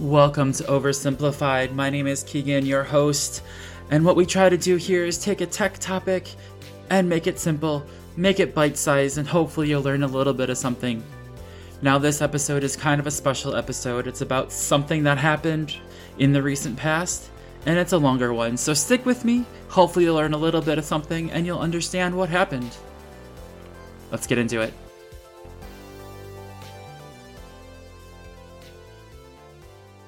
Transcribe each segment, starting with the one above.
Welcome to Oversimplified. My name is Keegan, your host, and what we try to do here is take a tech topic and make it simple, make it bite sized, and hopefully you'll learn a little bit of something. Now, this episode is kind of a special episode. It's about something that happened in the recent past, and it's a longer one. So stick with me. Hopefully, you'll learn a little bit of something and you'll understand what happened. Let's get into it.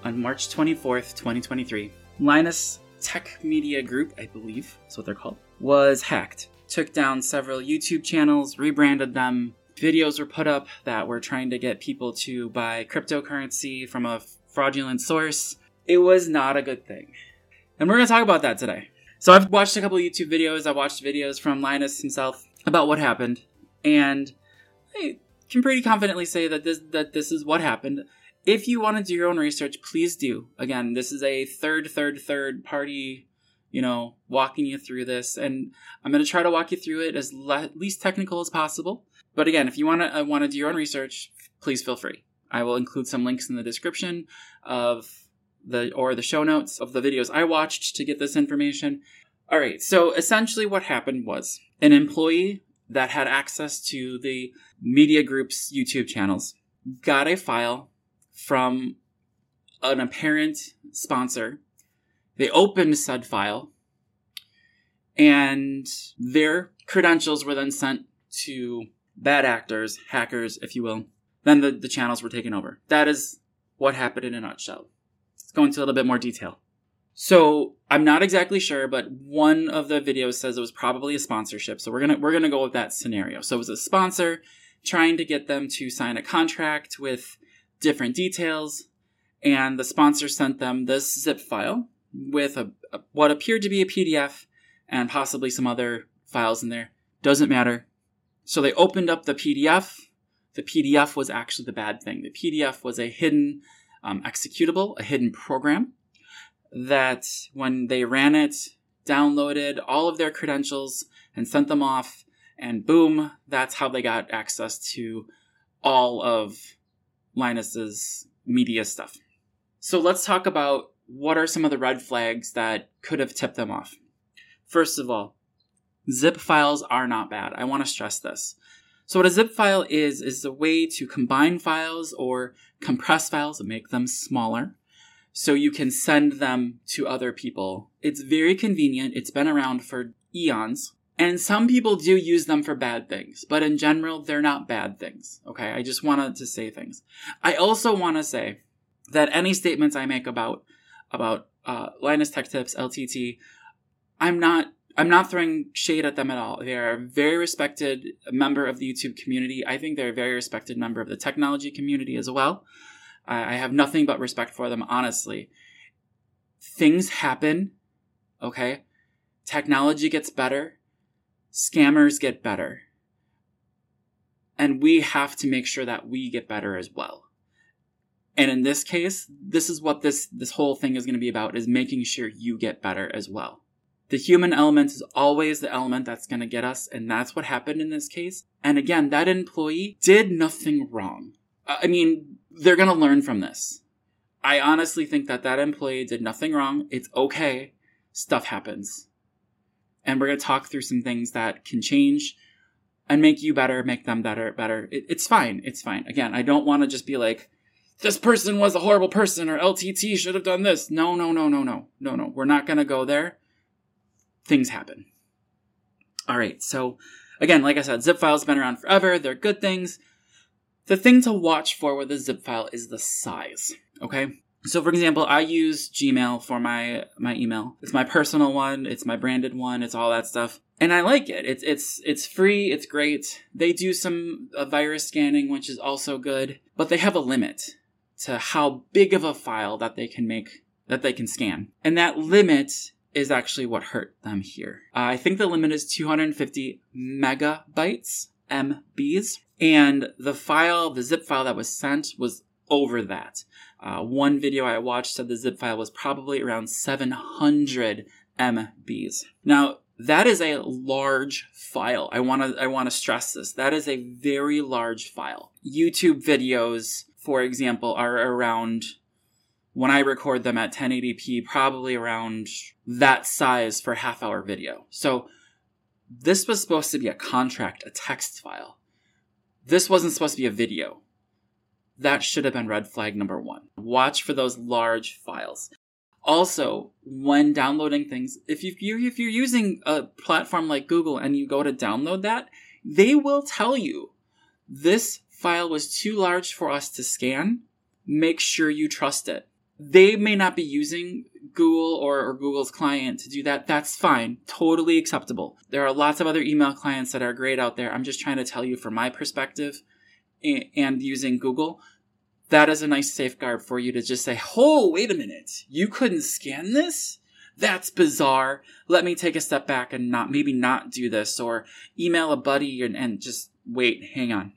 On March 24th, 2023, Linus Tech Media Group, I believe is what they're called, was hacked. Took down several YouTube channels, rebranded them. Videos were put up that were trying to get people to buy cryptocurrency from a fraudulent source. It was not a good thing. And we're going to talk about that today. So I've watched a couple YouTube videos. I watched videos from Linus himself about what happened, and I can pretty confidently say that this that this is what happened. If you want to do your own research, please do. Again, this is a third, third, third party, you know, walking you through this, and I'm going to try to walk you through it as le- least technical as possible. But again, if you want to uh, want to do your own research, please feel free. I will include some links in the description of the or the show notes of the videos I watched to get this information. All right, so essentially what happened was an employee that had access to the media group's YouTube channels got a file from an apparent sponsor. They opened said file and their credentials were then sent to bad actors, hackers, if you will. Then the, the channels were taken over. That is what happened in a nutshell. Let's go into a little bit more detail. So I'm not exactly sure, but one of the videos says it was probably a sponsorship. So we're gonna we're gonna go with that scenario. So it was a sponsor trying to get them to sign a contract with different details, and the sponsor sent them this zip file with a, a what appeared to be a PDF and possibly some other files in there. Doesn't matter. So they opened up the PDF. The PDF was actually the bad thing. The PDF was a hidden um, executable, a hidden program that when they ran it, downloaded all of their credentials and sent them off, and boom, that's how they got access to all of Linus's media stuff. So let's talk about what are some of the red flags that could have tipped them off. First of all, zip files are not bad. I want to stress this. So what a zip file is, is a way to combine files or compress files and make them smaller so you can send them to other people. It's very convenient. It's been around for eons. And some people do use them for bad things, but in general, they're not bad things. Okay. I just wanted to say things. I also want to say that any statements I make about, about, uh, Linus Tech Tips, LTT, I'm not I'm not throwing shade at them at all. They are a very respected member of the YouTube community. I think they're a very respected member of the technology community as well. I have nothing but respect for them, honestly. Things happen, okay? Technology gets better, scammers get better. And we have to make sure that we get better as well. And in this case, this is what this, this whole thing is going to be about is making sure you get better as well. The human element is always the element that's going to get us, and that's what happened in this case. And again, that employee did nothing wrong. Uh, I mean, they're going to learn from this. I honestly think that that employee did nothing wrong. It's okay. Stuff happens. And we're going to talk through some things that can change and make you better, make them better, better. It, it's fine. It's fine. Again, I don't want to just be like, this person was a horrible person or LTT should have done this. No, no, no, no, no, no, no. We're not going to go there things happen. All right, so again, like I said, zip files have been around forever. They're good things. The thing to watch for with a zip file is the size. Okay, so for example, I use Gmail for my my email. It's my personal one. It's my branded one. It's all that stuff, and I like it. It's it's it's free. It's great. They do some uh, virus scanning, which is also good, but they have a limit to how big of a file that they can make that they can scan, and that limit is actually what hurt them here. Uh, I think the limit is 250 megabytes, MBs, and the file, the zip file that was sent was over that. Uh, one video I watched said the zip file was probably around 700 MBs. Now, that is a large file. I want to I want to stress this. That is a very large file. YouTube videos, for example, are around when I record them at 1080p, probably around that size for half hour video. So this was supposed to be a contract, a text file. This wasn't supposed to be a video. That should have been red flag number one. Watch for those large files. Also, when downloading things, if you if you're using a platform like Google and you go to download that, they will tell you this file was too large for us to scan. Make sure you trust it. They may not be using Google or, or, Google's client to do that. That's fine. Totally acceptable. There are lots of other email clients that are great out there. I'm just trying to tell you from my perspective and using Google, that is a nice safeguard for you to just say, oh, wait a minute. You couldn't scan this? That's bizarre. Let me take a step back and not, maybe not do this or email a buddy and, and just wait, hang on.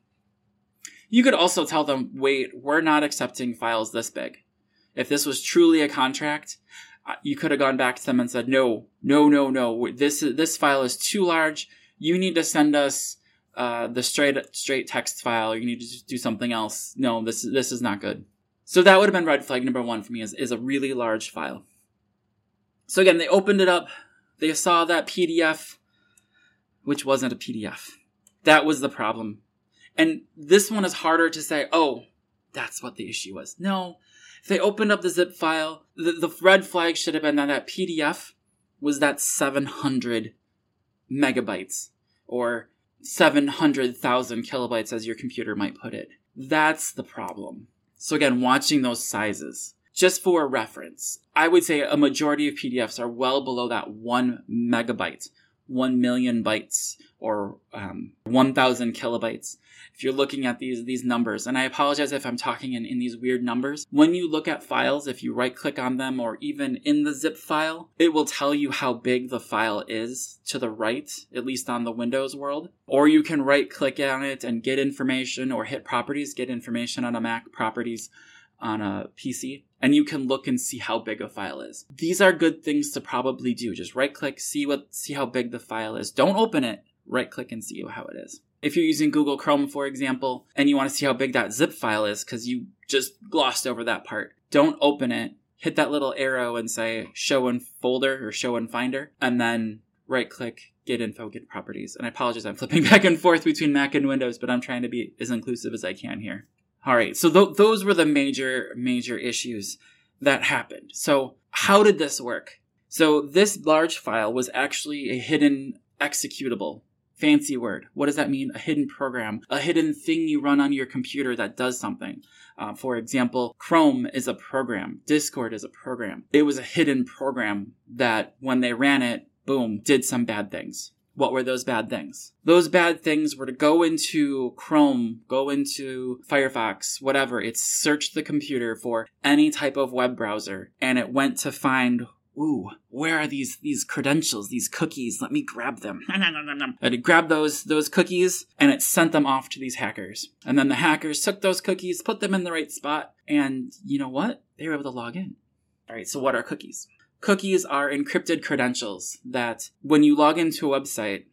You could also tell them, wait, we're not accepting files this big. If this was truly a contract, uh, you could have gone back to them and said, no, no, no, no, this, this file is too large. You need to send us uh, the straight straight text file. Or you need to do something else. No, this this is not good. So that would have been red flag number one for me. Is is a really large file. So again, they opened it up. They saw that PDF, which wasn't a PDF. That was the problem. And this one is harder to say. Oh, that's what the issue was. No, if they opened up the zip file, the, the red flag should have been that that PDF was that 700 megabytes or 700,000 kilobytes as your computer might put it. That's the problem. So again, watching those sizes. Just for reference, I would say a majority of PDFs are well below that one megabyte, one million bytes, or um, 1,000 kilobytes if you're looking at these these numbers. And i apologize if i'm talking in, in these weird numbers. When you look at files if you right click on them or even in the zip file it will tell you how big the file is to the right at least on the windows world. Or you can right click on it and get information or hit properties get information on a mac properties on a pc and you can look and see how big a file is these are good things to probably do just right click see what see how big the file is don't open it right click and see how it is if you're using Google Chrome, for example, and you want to see how big that zip file is because you just glossed over that part, don't open it. Hit that little arrow and say show in folder or show in finder, and then right click, get info, get properties. And I apologize, I'm flipping back and forth between Mac and Windows, but I'm trying to be as inclusive as I can here. All right, so th- those were the major, major issues that happened. So, how did this work? So, this large file was actually a hidden executable Fancy word. What does that mean? A hidden program, a hidden thing you run on your computer that does something. Uh, for example, Chrome is a program. Discord is a program. It was a hidden program that when they ran it, boom, did some bad things. What were those bad things? Those bad things were to go into Chrome, go into Firefox, whatever. It searched the computer for any type of web browser and it went to find ooh, where are these these credentials, these cookies? Let me grab them. and it grabbed those those cookies and it sent them off to these hackers. And then the hackers took those cookies, put them in the right spot, and you know what? They were able to log in. All right, so what are cookies? Cookies are encrypted credentials that when you log into a website,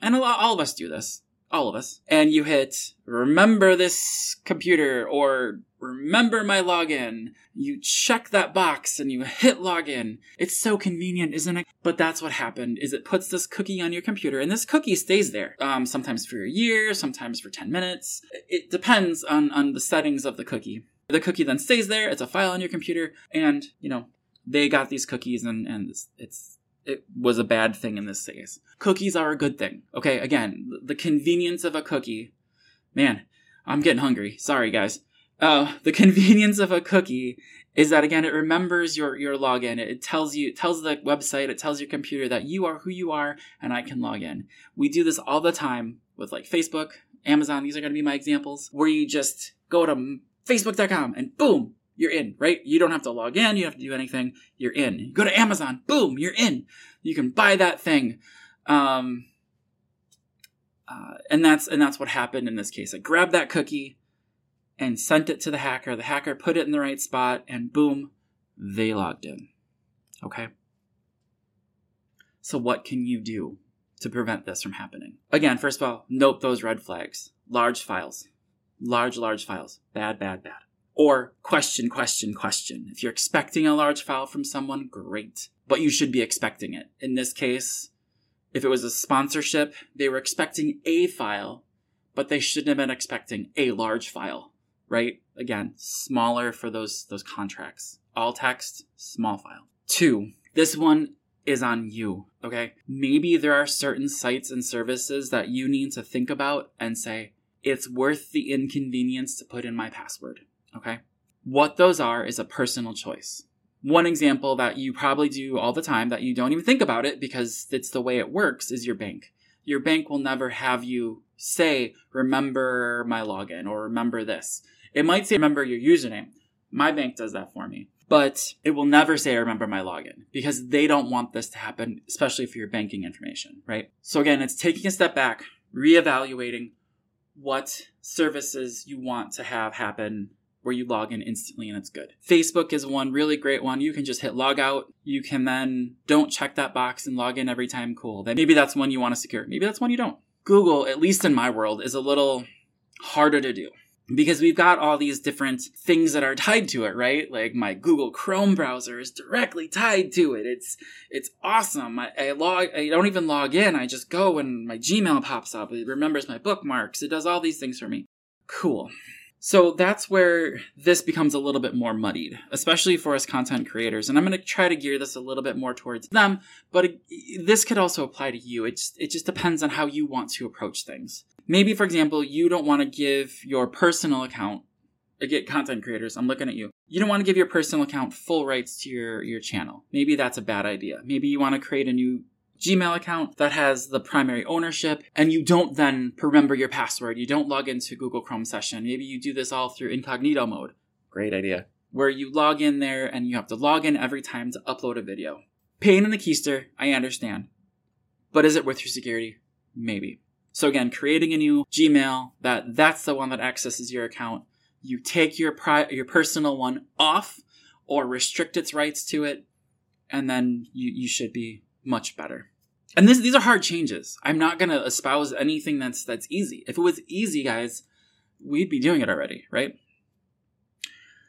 and a lot, all of us do this, all of us, and you hit remember this computer or remember my login. You check that box and you hit login. It's so convenient, isn't it? But that's what happened is it puts this cookie on your computer and this cookie stays there. Um, sometimes for a year, sometimes for 10 minutes. It depends on, on the settings of the cookie. The cookie then stays there. It's a file on your computer and, you know, they got these cookies and, and it's, it's it was a bad thing in this case. Cookies are a good thing. Okay, again, the convenience of a cookie. Man, I'm getting hungry. Sorry, guys. Uh, the convenience of a cookie is that again, it remembers your your login. It tells you, it tells the website, it tells your computer that you are who you are, and I can log in. We do this all the time with like Facebook, Amazon. These are going to be my examples where you just go to Facebook.com and boom, you're in, right? You don't have to log in. You have to do anything. You're in. You go to Amazon. Boom, you're in. You can buy that thing. Um, uh, and that's and that's what happened in this case. I grabbed that cookie and sent it to the hacker. The hacker put it in the right spot, and boom, they logged in. Okay. So what can you do to prevent this from happening? Again, first of all, note those red flags. Large files. Large, large files. Bad, bad, bad. Or question, question, question. If you're expecting a large file from someone, great. But you should be expecting it. In this case, if it was a sponsorship, they were expecting a file, but they shouldn't have been expecting a large file, right? Again, smaller for those, those contracts. All text, small file. Two, this one is on you, okay? Maybe there are certain sites and services that you need to think about and say, it's worth the inconvenience to put in my password, okay? What those are is a personal choice. One example that you probably do all the time that you don't even think about it because it's the way it works is your bank. Your bank will never have you say, remember my login or remember this. It might say, remember your username. My bank does that for me but it will never say remember my login because they don't want this to happen, especially for your banking information, right? So again, it's taking a step back, reevaluating what services you want to have happen where you log in instantly and it's good. Facebook is one really great one. You can just hit log out. You can then don't check that box and log in every time. Cool. Then maybe that's one you want to secure. Maybe that's one you don't. Google, at least in my world, is a little harder to do because we've got all these different things that are tied to it, right? Like my Google Chrome browser is directly tied to it. It's it's awesome. I, I log I don't even log in. I just go and my Gmail pops up. It remembers my bookmarks. It does all these things for me. Cool. So that's where this becomes a little bit more muddied, especially for us content creators. And I'm going to try to gear this a little bit more towards them, but this could also apply to you. It just, it just depends on how you want to approach things. Maybe, for example, you don't want to give your personal account, get content creators, I'm looking at you. You don't want to give your personal account full rights to your, your channel. Maybe that's a bad idea. Maybe you want to create a new Gmail account that has the primary ownership and you don't then remember your password. You don't log into Google Chrome session. Maybe you do this all through incognito mode. Great idea. Where you log in there and you have to log in every time to upload a video. Pain in the keister, I understand. But is it worth your security? Maybe. So again, creating a new Gmail that that's the one that accesses your account. You take your pri- your personal one off or restrict its rights to it, and then you, you should be much better. And this, these are hard changes. I'm not going to espouse anything that's that's easy. If it was easy, guys, we'd be doing it already, right?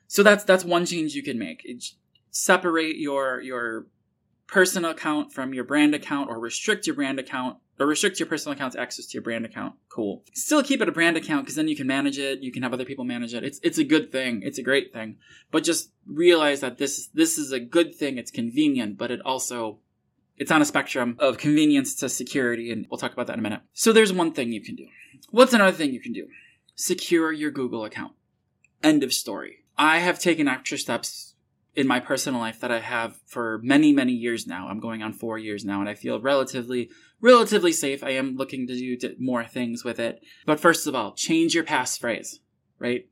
So that's that's one change you can make. Separate your your personal account from your brand account or restrict your brand account or restrict your personal account's access to your brand account. Cool. Still keep it a brand account because then you can manage it. You can have other people manage it. It's it's a good thing. It's a great thing. But just realize that this this is a good thing. It's convenient, but it also it's on a spectrum of convenience to security, and we'll talk about that in a minute. So there's one thing you can do. What's another thing you can do? Secure your Google account. End of story. I have taken extra steps in my personal life that I have for many, many years now. I'm going on four years now, and I feel relatively, relatively safe. I am looking to do more things with it. But first of all, change your passphrase, right?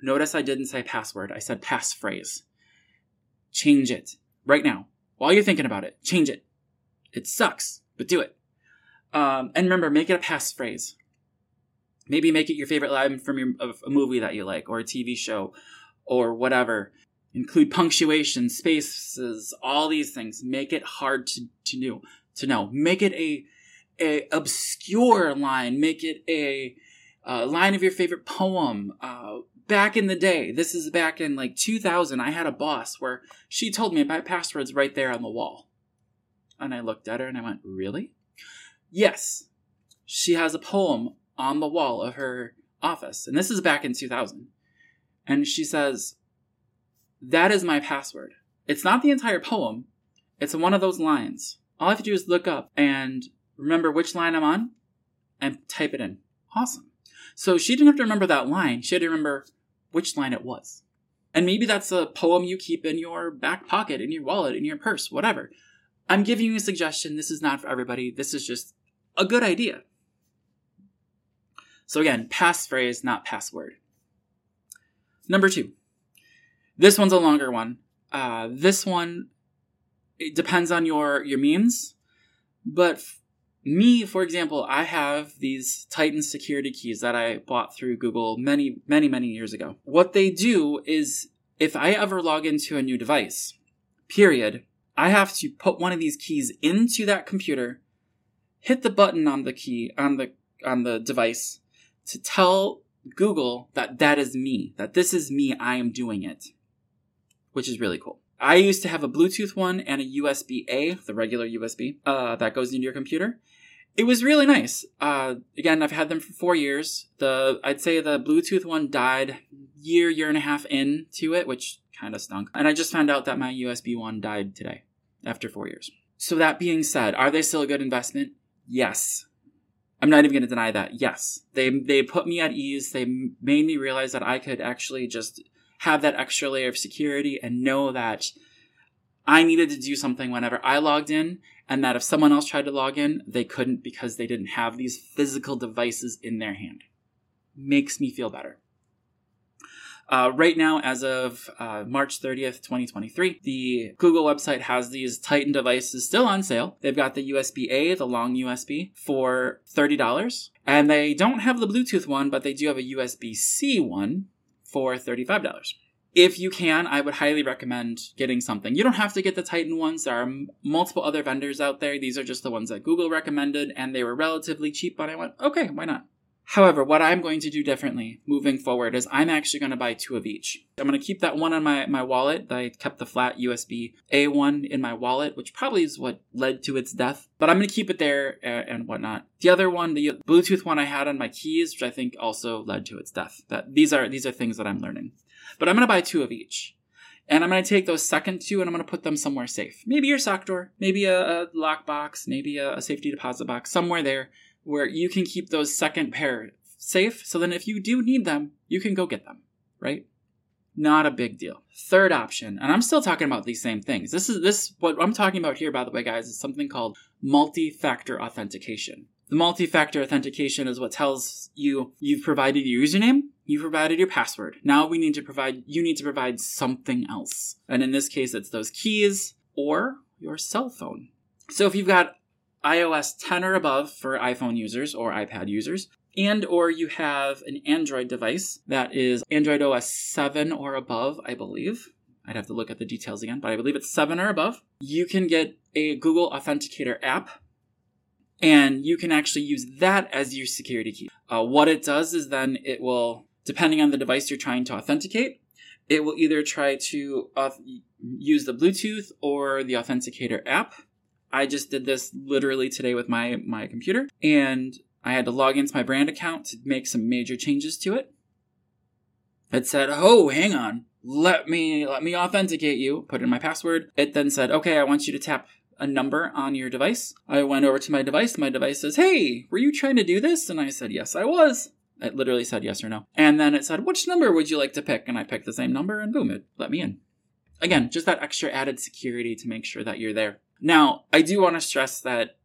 Notice I didn't say password. I said passphrase. Change it right now. While you're thinking about it, change it. It sucks, but do it. Um, and remember, make it a passphrase. Maybe make it your favorite line from your, a movie that you like, or a TV show, or whatever include punctuation, spaces, all these things. Make it hard to, to know. To know. Make it a, a obscure line. Make it a, a line of your favorite poem. Uh, back in the day, this is back in like 2000, I had a boss where she told me my password's right there on the wall. And I looked at her and I went, Really? Yes. She has a poem on the wall of her office. And this is back in 2000. And she says, that is my password. It's not the entire poem, it's one of those lines. All I have to do is look up and remember which line I'm on and type it in. Awesome. So she didn't have to remember that line, she had to remember which line it was. And maybe that's a poem you keep in your back pocket, in your wallet, in your purse, whatever. I'm giving you a suggestion. This is not for everybody. This is just a good idea. So again, passphrase, not password. Number two, this one's a longer one. Uh, this one it depends on your your means, but me, for example, I have these Titan security keys that I bought through Google many many many years ago. What they do is, if I ever log into a new device, period, I have to put one of these keys into that computer, hit the button on the key on the on the device to tell Google that that is me, that this is me, I am doing it, which is really cool. I used to have a Bluetooth one and a USB A, the regular USB, uh, that goes into your computer. It was really nice. Uh, again, I've had them for four years. The I'd say the Bluetooth one died year, year and a half into it, which kind of stunk. And I just found out that my USB one died today after four years. So that being said, are they still a good investment? Yes. I'm not even going to deny that. Yes, they they put me at ease. They made me realize that I could actually just have that extra layer of security and know that I needed to do something whenever I logged in, and that if someone else tried to log in, they couldn't because they didn't have these physical devices in their hand. Makes me feel better. Uh, right now, as of uh, March 30th, 2023, the Google website has these Titan devices still on sale. They've got the USB A, the long USB, for $30. And they don't have the Bluetooth one, but they do have a USB C one for $35. If you can, I would highly recommend getting something. You don't have to get the Titan ones. There are multiple other vendors out there. These are just the ones that Google recommended, and they were relatively cheap, but I went, okay, why not? However, what I'm going to do differently moving forward is I'm actually going to buy two of each. I'm going to keep that one on my, my wallet. I kept the flat USB A1 in my wallet, which probably is what led to its death. But I'm going to keep it there and, and whatnot. The other one, the Bluetooth one I had on my keys, which I think also led to its death. That these are these are things that I'm learning. But I'm going to buy two of each. And I'm going to take those second two and I'm going to put them somewhere safe. Maybe your sock drawer, maybe a, a lockbox, maybe a, a safety deposit box, somewhere there where you can keep those second pair safe. So then if you do need them, you can go get them, right? Not a big deal. Third option, and I'm still talking about these same things. This is this what I'm talking about here, by the way, guys, is something called multi-factor authentication. The multi-factor authentication is what tells you you've provided your username, you've provided your password. Now we need to provide you need to provide something else. And in this case it's those keys or your cell phone. So if you've got iOS 10 or above for iPhone users or iPad users, and or you have an Android device that is Android OS 7 or above, I believe. I'd have to look at the details again, but I believe it's 7 or above. You can get a Google Authenticator app and you can actually use that as your security key. Uh, what it does is then it will, depending on the device you're trying to authenticate, it will either try to uh, use the Bluetooth or the Authenticator app I just did this literally today with my my computer, and I had to log into my brand account to make some major changes to it. It said, "Oh, hang on, let me let me authenticate you." Put in my password. It then said, "Okay, I want you to tap a number on your device." I went over to my device. My device says, "Hey, were you trying to do this?" And I said, "Yes, I was." It literally said yes or no. And then it said, "Which number would you like to pick?" And I picked the same number, and boom, it let me in. Again, just that extra added security to make sure that you're there. Now, I do want to stress that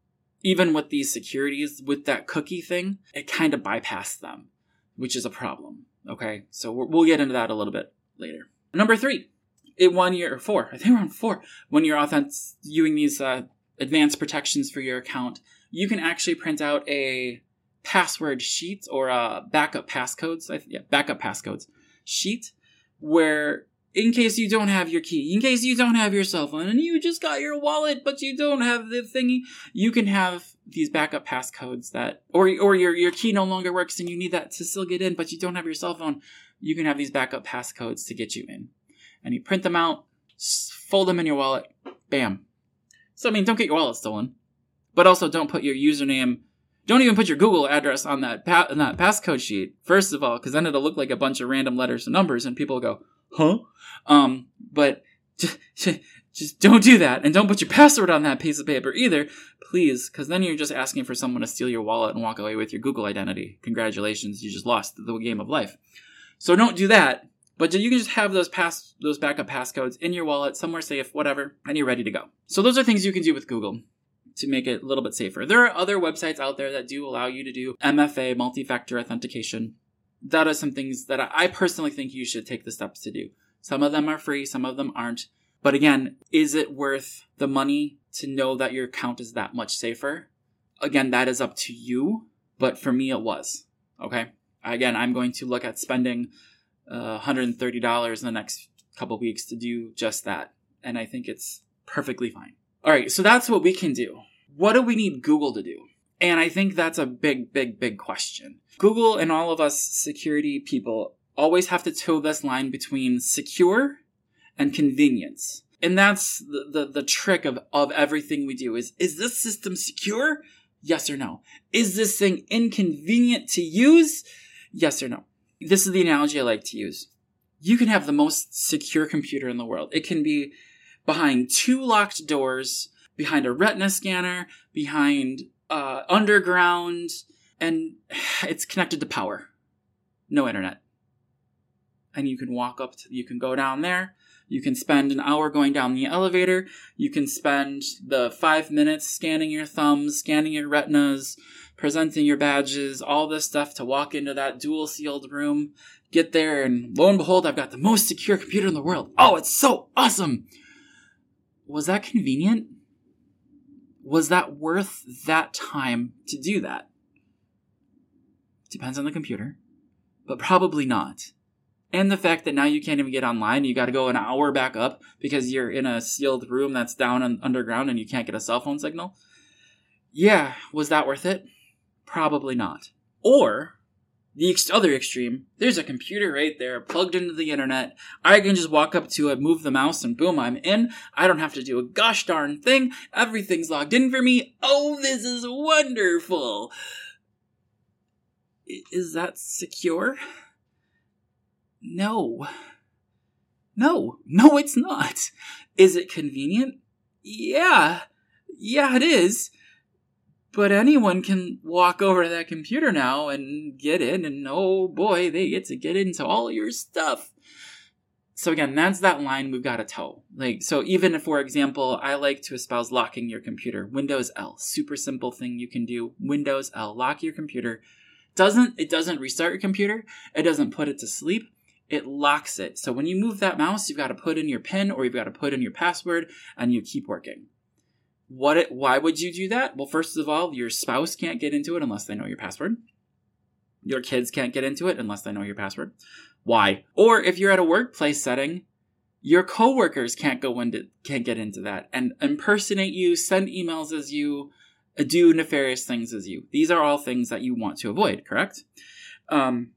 even with these securities, with that cookie thing, it kind of bypassed them, which is a problem. Okay, so we'll get into that a little bit later. Number three, it one year or four, I think we're on four. When you're authentic, using these uh, advanced protections for your account, you can actually print out a password sheet or a backup passcodes. Yeah, backup passcodes sheet where in case you don't have your key, in case you don't have your cell phone, and you just got your wallet, but you don't have the thingy, you can have these backup passcodes that, or or your your key no longer works and you need that to still get in, but you don't have your cell phone. You can have these backup passcodes to get you in, and you print them out, fold them in your wallet, bam. So I mean, don't get your wallet stolen, but also don't put your username. Don't even put your Google address on that pa- on that passcode sheet. First of all, because then it'll look like a bunch of random letters and numbers, and people go, huh? Um, but just, just don't do that. And don't put your password on that piece of paper either, please, because then you're just asking for someone to steal your wallet and walk away with your Google identity. Congratulations, you just lost the game of life. So don't do that. But you can just have those pass those backup passcodes in your wallet, somewhere safe, whatever, and you're ready to go. So those are things you can do with Google to make it a little bit safer. There are other websites out there that do allow you to do MFA, multi-factor authentication that are some things that I personally think you should take the steps to do. Some of them are free, some of them aren't. But again, is it worth the money to know that your account is that much safer? Again, that is up to you, but for me it was. Okay? Again, I'm going to look at spending uh, $130 in the next couple weeks to do just that. And I think it's perfectly fine. All right, so that's what we can do. What do we need Google to do? And I think that's a big, big, big question. Google and all of us security people always have to toe this line between secure and convenience. And that's the, the, the trick of, of everything we do is, is this system secure? Yes or no? Is this thing inconvenient to use? Yes or no? This is the analogy I like to use. You can have the most secure computer in the world. It can be behind two locked doors, behind a retina scanner, behind uh, underground, and it's connected to power. No internet. And you can walk up to, you can go down there. You can spend an hour going down the elevator. You can spend the five minutes scanning your thumbs, scanning your retinas, presenting your badges, all this stuff to walk into that dual sealed room. Get there, and lo and behold, I've got the most secure computer in the world. Oh, it's so awesome! Was that convenient? Was that worth that time to do that? Depends on the computer, but probably not. And the fact that now you can't even get online, you got to go an hour back up because you're in a sealed room that's down underground and you can't get a cell phone signal. Yeah, was that worth it? Probably not. Or the ex- other extreme, there's a computer right there plugged into the internet. I can just walk up to it, move the mouse, and boom, I'm in. I don't have to do a gosh darn thing. Everything's logged in for me. Oh, this is wonderful. Is that secure? No. No. No, it's not. Is it convenient? Yeah. Yeah, it is. But anyone can walk over to that computer now and get in, and oh boy, they get to get into all your stuff. So again, that's that line we've got to toe. Like, so even if, for example, I like to espouse locking your computer, Windows L, super simple thing you can do. Windows L, lock your computer. Doesn't, it doesn't restart your computer. It doesn't put it to sleep. It locks it. So when you move that mouse, you've got to put in your PIN or you've got to put in your password and you keep working. What it, why would you do that? Well, first of all, your spouse can't get into it unless they know your password. Your kids can't get into it unless they know your password. Why? Or if you're at a workplace setting, your coworkers can't go into can't get into that and impersonate you, send emails as you, do nefarious things as you. These are all things that you want to avoid, correct? Um,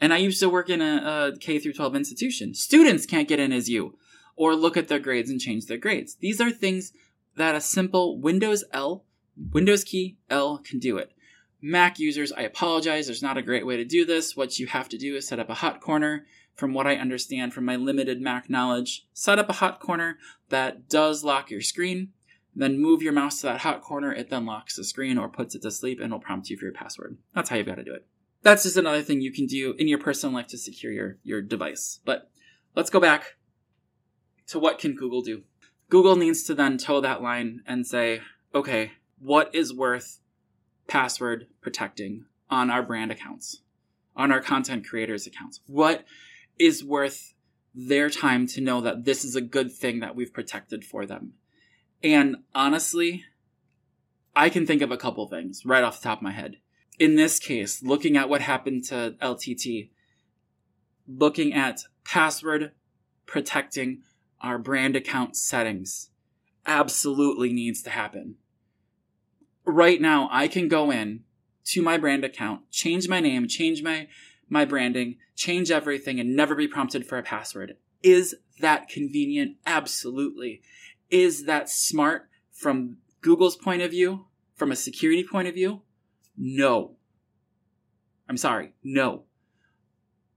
and I used to work in a, K through 12 institution. Students can't get in as you or look at their grades and change their grades. These are things that a simple Windows L, Windows key L can do it. Mac users, I apologize, there's not a great way to do this. What you have to do is set up a hot corner. From what I understand from my limited Mac knowledge, set up a hot corner that does lock your screen. Then move your mouse to that hot corner. It then locks the screen or puts it to sleep and will prompt you for your password. That's how you've got to do it. That's just another thing you can do in your personal life to secure your, your device. But let's go back to what can Google do? Google needs to then toe that line and say, okay, what is worth password protecting on our brand accounts, on our content creators' accounts? What is worth their time to know that this is a good thing that we've protected for them? And honestly, I can think of a couple things right off the top of my head. In this case, looking at what happened to LTT, looking at password protecting our brand account settings absolutely needs to happen. Right now, I can go in to my brand account, change my name, change my, my branding, change everything, and never be prompted for a password. Is that convenient? Absolutely. Is that smart from Google's point of view? From a security point of view? No. I'm sorry. No.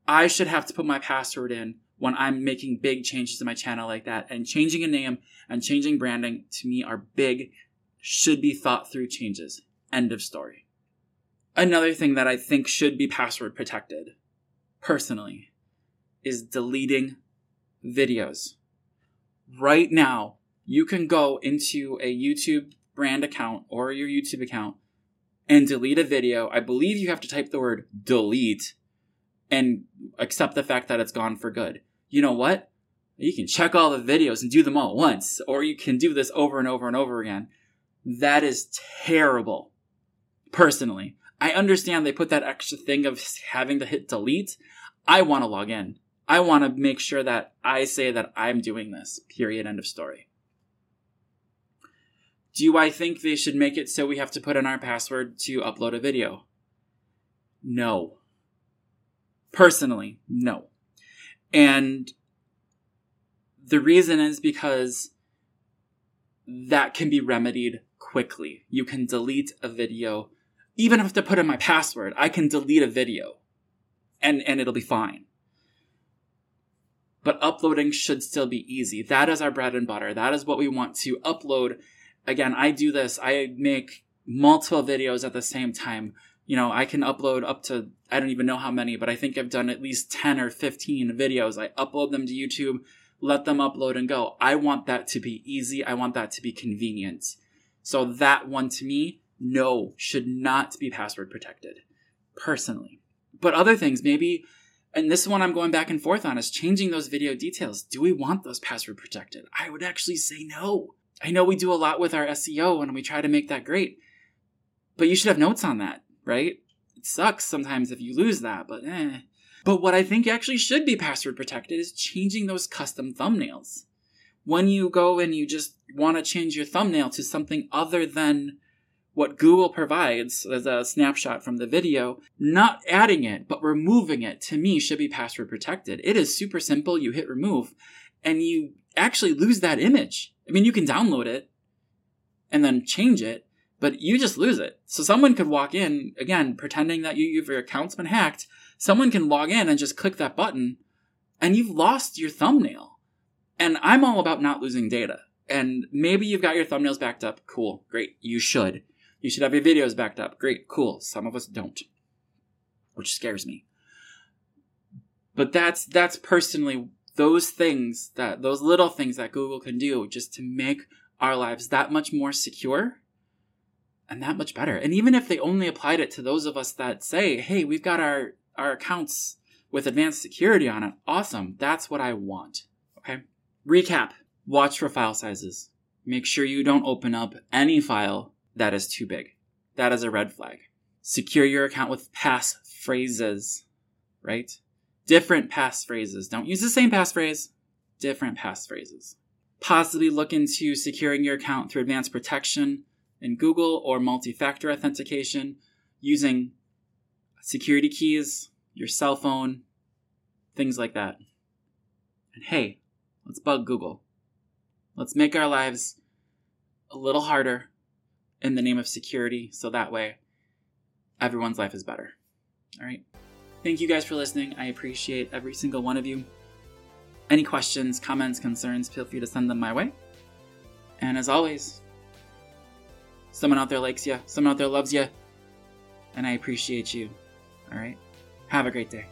I should have to put my password in when I'm making big changes to my channel like that. And changing a name and changing branding to me are big, should be thought through changes. End of story. Another thing that I think should be password protected, personally, is deleting videos. Right now, you can go into a YouTube brand account or your YouTube account and delete a video. I believe you have to type the word delete and accept the fact that it's gone for good you know what? You can check all the videos and do them all at once, or you can do this over and over and over again. That is terrible. Personally, I understand they put that extra thing of having to hit delete. I want to log in. I want to make sure that I say that I'm doing this. Period. End of story. Do I think they should make it so we have to put in our password to upload a video? No. Personally, no. And the reason is because that can be remedied quickly. You can delete a video. Even if I have to put in my password, I can delete a video and, and it'll be fine. But uploading should still be easy. That is our bread and butter. That is what we want to upload. Again, I do this. I make multiple videos at the same time. You know, I can upload up to, I don't even know how many, but I think I've done at least 10 or 15 videos. I upload them to YouTube, let them upload and go. I want that to be easy. I want that to be convenient. So that one to me, no, should not be password protected, personally. But other things, maybe, and this one I'm going back and forth on, is changing those video details. Do we want those password protected? I would actually say no. I know we do a lot with our SEO and we try to make that great, but you should have notes on that, right? It sucks sometimes if you lose that, but eh. But what I think actually should be password protected is changing those custom thumbnails. When you go and you just want to change your thumbnail to something other than what Google provides as a snapshot from the video, not adding it, but removing it to me should be password protected. It is super simple. You hit remove and you actually lose that image. I mean, you can download it and then change it, but you just lose it. So someone could walk in, again, pretending that you, your account's been hacked, someone can log in and just click that button and you've lost your thumbnail. And I'm all about not losing data. And maybe you've got your thumbnails backed up. Cool. Great. You should. You should have your videos backed up. Great. Cool. Some of us don't, which scares me. But that's, that's personally those things that, those little things that Google can do just to make our lives that much more secure and that much better. And even if they only applied it to those of us that say, hey, we've got our our accounts with advanced security on it. Awesome. That's what I want. Okay. Recap. Watch for file sizes. Make sure you don't open up any file that is too big. That is a red flag. Secure your account with pass phrases, right? Different pass phrases. Don't use the same passphrase. Different pass phrases. Possibly look into securing your account through advanced protection in Google or multi-factor authentication using security keys, your cell phone, things like that. And hey, let's bug Google. Let's make our lives a little harder in the name of security so that way everyone's life is better. All right. Thank you guys for listening. I appreciate every single one of you. Any questions, comments, concerns, feel free to send them my way. And as always, someone out there likes you, someone out there loves you, and I appreciate you. All right. Have a great day.